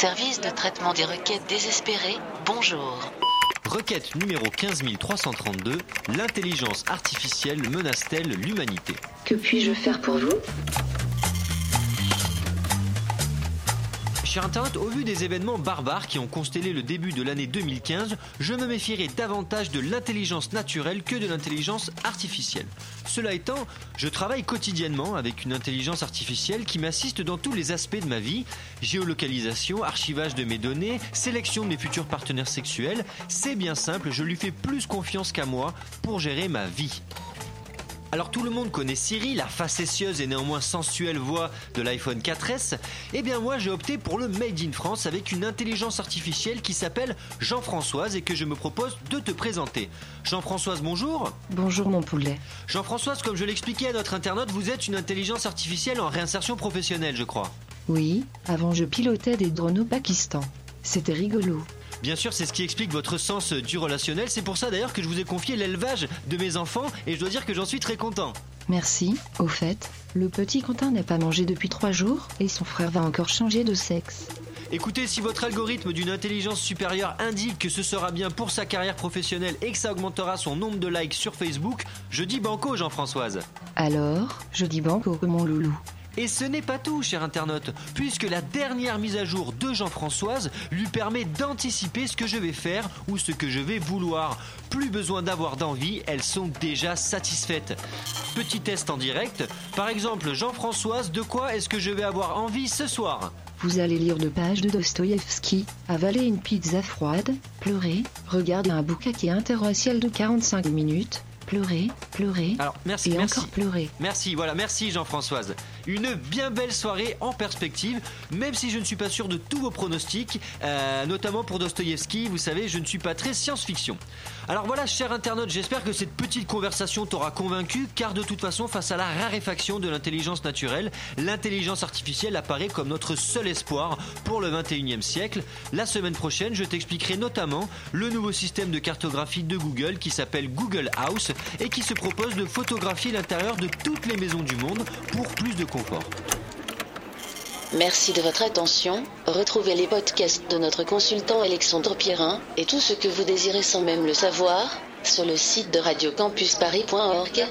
Service de traitement des requêtes désespérées, bonjour. Requête numéro 15332. L'intelligence artificielle menace-t-elle l'humanité? Que puis-je faire pour vous? Cher internaute, au vu des événements barbares qui ont constellé le début de l'année 2015, je me méfierai davantage de l'intelligence naturelle que de l'intelligence artificielle. Cela étant, je travaille quotidiennement avec une intelligence artificielle qui m'assiste dans tous les aspects de ma vie, géolocalisation, archivage de mes données, sélection de mes futurs partenaires sexuels, c'est bien simple, je lui fais plus confiance qu'à moi pour gérer ma vie. Alors tout le monde connaît Siri, la facétieuse et néanmoins sensuelle voix de l'iPhone 4S. Eh bien moi j'ai opté pour le Made in France avec une intelligence artificielle qui s'appelle Jean-Françoise et que je me propose de te présenter. Jean-Françoise, bonjour. Bonjour mon poulet. Jean-Françoise, comme je l'expliquais à notre internaute, vous êtes une intelligence artificielle en réinsertion professionnelle, je crois. Oui, avant je pilotais des drones au Pakistan. C'était rigolo. Bien sûr, c'est ce qui explique votre sens du relationnel. C'est pour ça d'ailleurs que je vous ai confié l'élevage de mes enfants et je dois dire que j'en suis très content. Merci. Au fait, le petit Quentin n'a pas mangé depuis trois jours et son frère va encore changer de sexe. Écoutez, si votre algorithme d'une intelligence supérieure indique que ce sera bien pour sa carrière professionnelle et que ça augmentera son nombre de likes sur Facebook, je dis banco Jean-Françoise. Alors, je dis banco mon loulou. Et ce n'est pas tout, cher internaute, puisque la dernière mise à jour de Jean-Françoise lui permet d'anticiper ce que je vais faire ou ce que je vais vouloir. Plus besoin d'avoir d'envie, elles sont déjà satisfaites. Petit test en direct. Par exemple, Jean-Françoise, de quoi est-ce que je vais avoir envie ce soir? Vous allez lire deux pages de Dostoïevski, avaler une pizza froide, pleurer, regarder un bouquet interracial de 45 minutes, pleurer, pleurer, Alors, merci, et merci. encore pleurer. Merci, voilà, merci Jean-Françoise. Une bien belle soirée en perspective, même si je ne suis pas sûr de tous vos pronostics, euh, notamment pour Dostoïevski, vous savez, je ne suis pas très science-fiction. Alors voilà, cher internaute, j'espère que cette petite conversation t'aura convaincu, car de toute façon, face à la raréfaction de l'intelligence naturelle, l'intelligence artificielle apparaît comme notre seul espoir pour le 21e siècle. La semaine prochaine, je t'expliquerai notamment le nouveau système de cartographie de Google qui s'appelle Google House et qui se propose de photographier l'intérieur de toutes les maisons du monde pour plus de confort. Merci de votre attention. Retrouvez les podcasts de notre consultant Alexandre Pierrin et tout ce que vous désirez sans même le savoir sur le site de radiocampusparis.org.